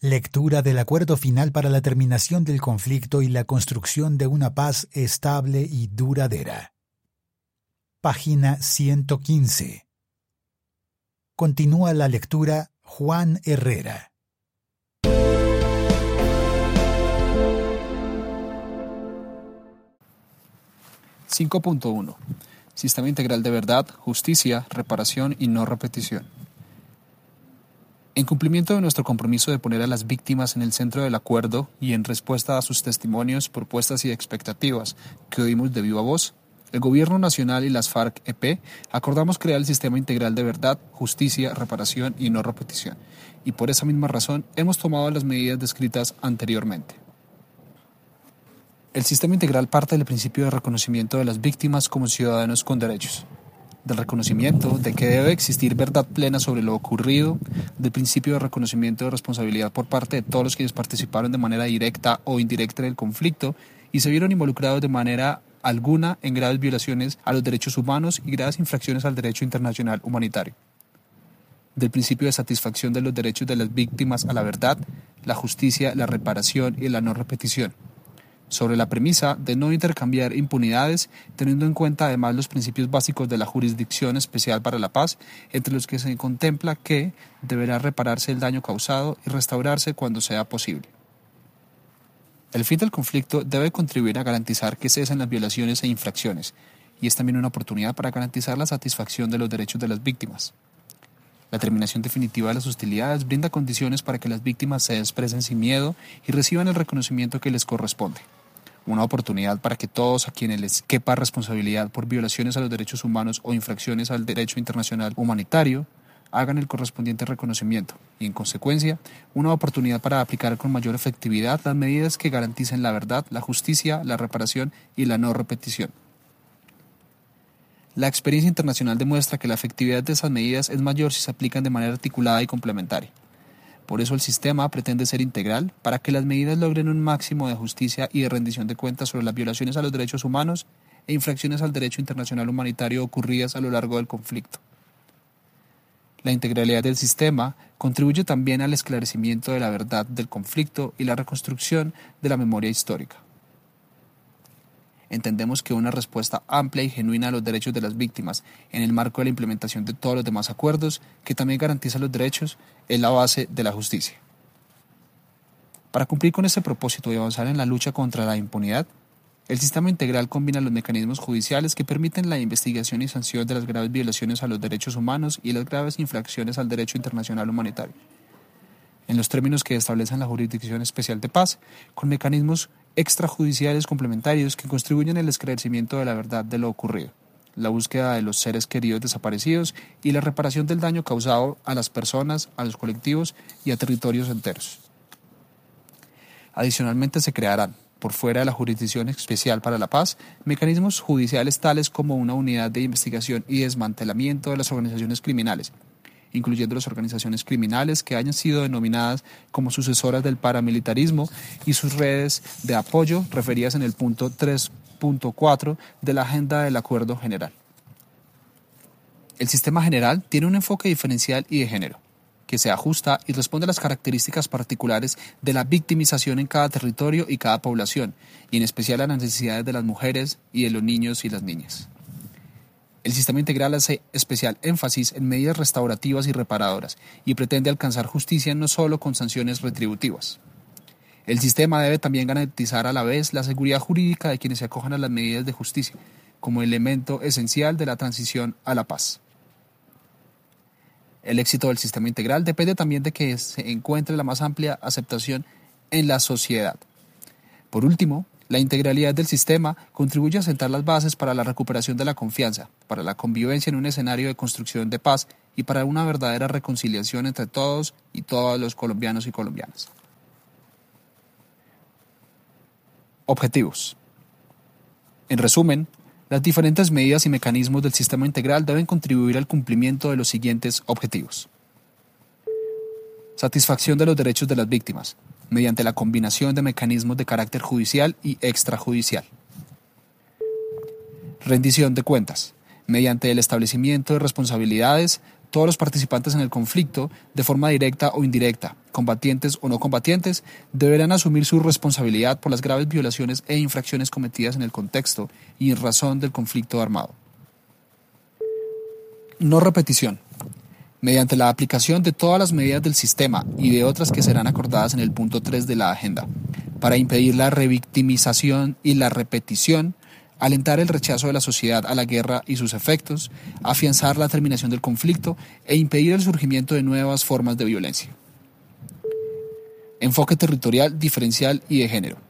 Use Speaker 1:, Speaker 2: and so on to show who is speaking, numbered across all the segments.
Speaker 1: Lectura del acuerdo final para la terminación del conflicto y la construcción de una paz estable y duradera. Página 115. Continúa la lectura Juan Herrera.
Speaker 2: 5.1 Sistema integral de verdad, justicia, reparación y no repetición. En cumplimiento de nuestro compromiso de poner a las víctimas en el centro del acuerdo y en respuesta a sus testimonios, propuestas y expectativas que oímos de viva voz, el Gobierno Nacional y las FARC-EP acordamos crear el sistema integral de verdad, justicia, reparación y no repetición, y por esa misma razón hemos tomado las medidas descritas anteriormente. El sistema integral parte del principio de reconocimiento de las víctimas como ciudadanos con derechos, del reconocimiento de que debe existir verdad plena sobre lo ocurrido, del principio de reconocimiento de responsabilidad por parte de todos los quienes participaron de manera directa o indirecta en el conflicto y se vieron involucrados de manera alguna en graves violaciones a los derechos humanos y graves infracciones al derecho internacional humanitario. Del principio de satisfacción de los derechos de las víctimas a la verdad, la justicia, la reparación y la no repetición sobre la premisa de no intercambiar impunidades, teniendo en cuenta además los principios básicos de la Jurisdicción Especial para la Paz, entre los que se contempla que deberá repararse el daño causado y restaurarse cuando sea posible. El fin del conflicto debe contribuir a garantizar que cesen las violaciones e infracciones, y es también una oportunidad para garantizar la satisfacción de los derechos de las víctimas. La terminación definitiva de las hostilidades brinda condiciones para que las víctimas se expresen sin miedo y reciban el reconocimiento que les corresponde una oportunidad para que todos a quienes les quepa responsabilidad por violaciones a los derechos humanos o infracciones al derecho internacional humanitario hagan el correspondiente reconocimiento y, en consecuencia, una oportunidad para aplicar con mayor efectividad las medidas que garanticen la verdad, la justicia, la reparación y la no repetición. La experiencia internacional demuestra que la efectividad de esas medidas es mayor si se aplican de manera articulada y complementaria. Por eso el sistema pretende ser integral para que las medidas logren un máximo de justicia y de rendición de cuentas sobre las violaciones a los derechos humanos e infracciones al derecho internacional humanitario ocurridas a lo largo del conflicto. La integralidad del sistema contribuye también al esclarecimiento de la verdad del conflicto y la reconstrucción de la memoria histórica entendemos que una respuesta amplia y genuina a los derechos de las víctimas en el marco de la implementación de todos los demás acuerdos, que también garantiza los derechos, es la base de la justicia. Para cumplir con este propósito y avanzar en la lucha contra la impunidad, el sistema integral combina los mecanismos judiciales que permiten la investigación y sanción de las graves violaciones a los derechos humanos y las graves infracciones al derecho internacional humanitario en los términos que establecen la Jurisdicción Especial de Paz, con mecanismos extrajudiciales complementarios que contribuyen al esclarecimiento de la verdad de lo ocurrido, la búsqueda de los seres queridos desaparecidos y la reparación del daño causado a las personas, a los colectivos y a territorios enteros. Adicionalmente se crearán, por fuera de la Jurisdicción Especial para la Paz, mecanismos judiciales tales como una unidad de investigación y desmantelamiento de las organizaciones criminales, incluyendo las organizaciones criminales que hayan sido denominadas como sucesoras del paramilitarismo y sus redes de apoyo referidas en el punto 3.4 de la agenda del Acuerdo General. El sistema general tiene un enfoque diferencial y de género, que se ajusta y responde a las características particulares de la victimización en cada territorio y cada población, y en especial a las necesidades de las mujeres y de los niños y las niñas. El sistema integral hace especial énfasis en medidas restaurativas y reparadoras y pretende alcanzar justicia no solo con sanciones retributivas. El sistema debe también garantizar a la vez la seguridad jurídica de quienes se acojan a las medidas de justicia, como elemento esencial de la transición a la paz. El éxito del sistema integral depende también de que se encuentre la más amplia aceptación en la sociedad. Por último, la integralidad del sistema contribuye a sentar las bases para la recuperación de la confianza, para la convivencia en un escenario de construcción de paz y para una verdadera reconciliación entre todos y todos los colombianos y colombianas. Objetivos. En resumen, las diferentes medidas y mecanismos del sistema integral deben contribuir al cumplimiento de los siguientes objetivos. Satisfacción de los derechos de las víctimas, mediante la combinación de mecanismos de carácter judicial y extrajudicial. Rendición de cuentas, mediante el establecimiento de responsabilidades todos los participantes en el conflicto, de forma directa o indirecta, combatientes o no combatientes, deberán asumir su responsabilidad por las graves violaciones e infracciones cometidas en el contexto y en razón del conflicto armado. No repetición. Mediante la aplicación de todas las medidas del sistema y de otras que serán acordadas en el punto 3 de la agenda, para impedir la revictimización y la repetición, alentar el rechazo de la sociedad a la guerra y sus efectos, afianzar la terminación del conflicto e impedir el surgimiento de nuevas formas de violencia. Enfoque territorial, diferencial y de género.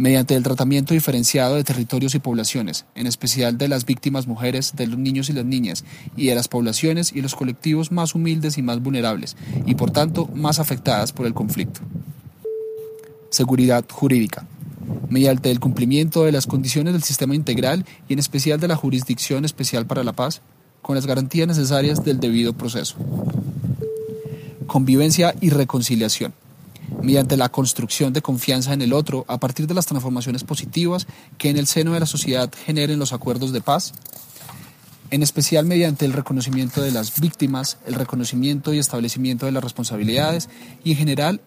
Speaker 2: Mediante el tratamiento diferenciado de territorios y poblaciones, en especial de las víctimas mujeres, de los niños y las niñas, y de las poblaciones y los colectivos más humildes y más vulnerables, y por tanto más afectadas por el conflicto. Seguridad jurídica mediante el cumplimiento de las condiciones del sistema integral y en especial de la Jurisdicción Especial para la Paz, con las garantías necesarias del debido proceso. Convivencia y reconciliación, mediante la construcción de confianza en el otro a partir de las transformaciones positivas que en el seno de la sociedad generen los acuerdos de paz, en especial mediante el reconocimiento de las víctimas, el reconocimiento y establecimiento de las responsabilidades y en general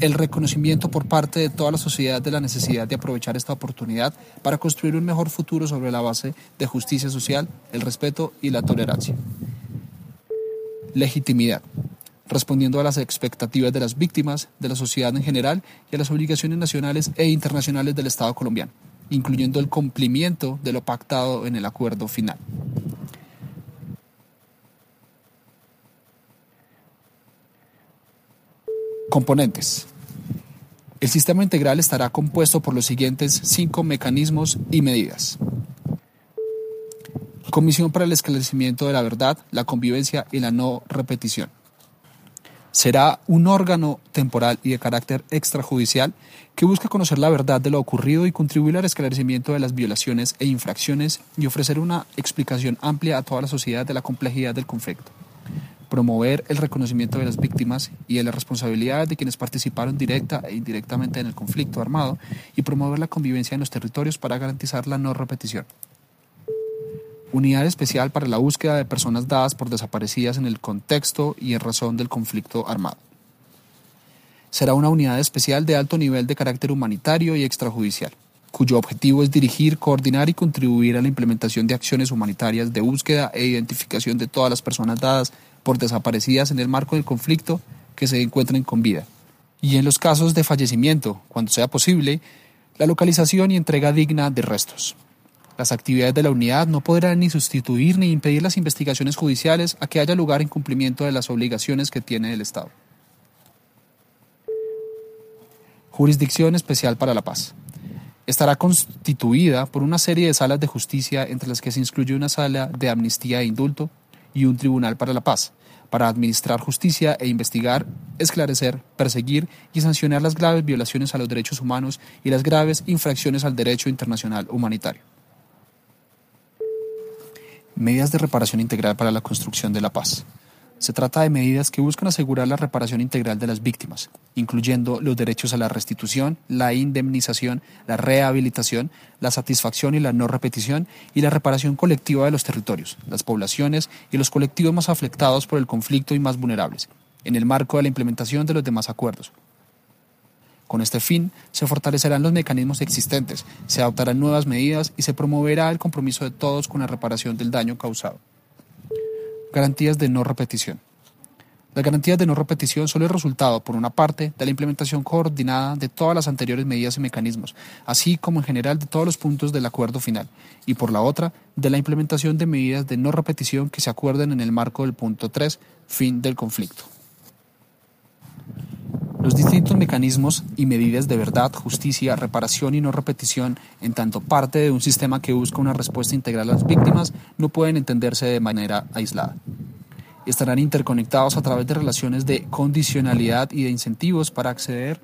Speaker 2: el reconocimiento por parte de toda la sociedad de la necesidad de aprovechar esta oportunidad para construir un mejor futuro sobre la base de justicia social, el respeto y la tolerancia. Legitimidad. Respondiendo a las expectativas de las víctimas, de la sociedad en general y a las obligaciones nacionales e internacionales del Estado colombiano, incluyendo el cumplimiento de lo pactado en el acuerdo final. Componentes. El sistema integral estará compuesto por los siguientes cinco mecanismos y medidas. Comisión para el esclarecimiento de la verdad, la convivencia y la no repetición. Será un órgano temporal y de carácter extrajudicial que busca conocer la verdad de lo ocurrido y contribuir al esclarecimiento de las violaciones e infracciones y ofrecer una explicación amplia a toda la sociedad de la complejidad del conflicto promover el reconocimiento de las víctimas y de las responsabilidades de quienes participaron directa e indirectamente en el conflicto armado y promover la convivencia en los territorios para garantizar la no repetición. Unidad especial para la búsqueda de personas dadas por desaparecidas en el contexto y en razón del conflicto armado. Será una unidad especial de alto nivel de carácter humanitario y extrajudicial cuyo objetivo es dirigir, coordinar y contribuir a la implementación de acciones humanitarias de búsqueda e identificación de todas las personas dadas por desaparecidas en el marco del conflicto que se encuentren con vida. Y en los casos de fallecimiento, cuando sea posible, la localización y entrega digna de restos. Las actividades de la unidad no podrán ni sustituir ni impedir las investigaciones judiciales a que haya lugar en cumplimiento de las obligaciones que tiene el Estado. Jurisdicción Especial para la Paz. Estará constituida por una serie de salas de justicia entre las que se incluye una sala de amnistía e indulto, y un tribunal para la paz, para administrar justicia e investigar, esclarecer, perseguir y sancionar las graves violaciones a los derechos humanos y las graves infracciones al derecho internacional humanitario. Medidas de reparación integral para la construcción de la paz. Se trata de medidas que buscan asegurar la reparación integral de las víctimas, incluyendo los derechos a la restitución, la indemnización, la rehabilitación, la satisfacción y la no repetición, y la reparación colectiva de los territorios, las poblaciones y los colectivos más afectados por el conflicto y más vulnerables, en el marco de la implementación de los demás acuerdos. Con este fin, se fortalecerán los mecanismos existentes, se adoptarán nuevas medidas y se promoverá el compromiso de todos con la reparación del daño causado. Garantías de no repetición. Las garantías de no repetición son el resultado, por una parte, de la implementación coordinada de todas las anteriores medidas y mecanismos, así como en general de todos los puntos del acuerdo final, y por la otra, de la implementación de medidas de no repetición que se acuerden en el marco del punto 3, fin del conflicto. Los distintos mecanismos y medidas de verdad, justicia, reparación y no repetición, en tanto parte de un sistema que busca una respuesta integral a las víctimas, no pueden entenderse de manera aislada. Estarán interconectados a través de relaciones de condicionalidad y de incentivos para acceder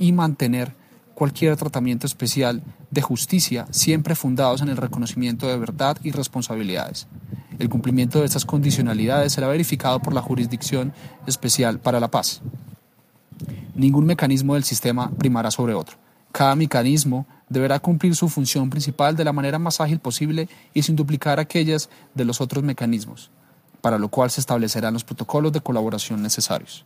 Speaker 2: y mantener cualquier tratamiento especial de justicia, siempre fundados en el reconocimiento de verdad y responsabilidades. El cumplimiento de estas condicionalidades será verificado por la Jurisdicción Especial para la Paz. Ningún mecanismo del sistema primará sobre otro. Cada mecanismo deberá cumplir su función principal de la manera más ágil posible y sin duplicar aquellas de los otros mecanismos. para lo cual se establecerán los protocolos de colaboración necesarios.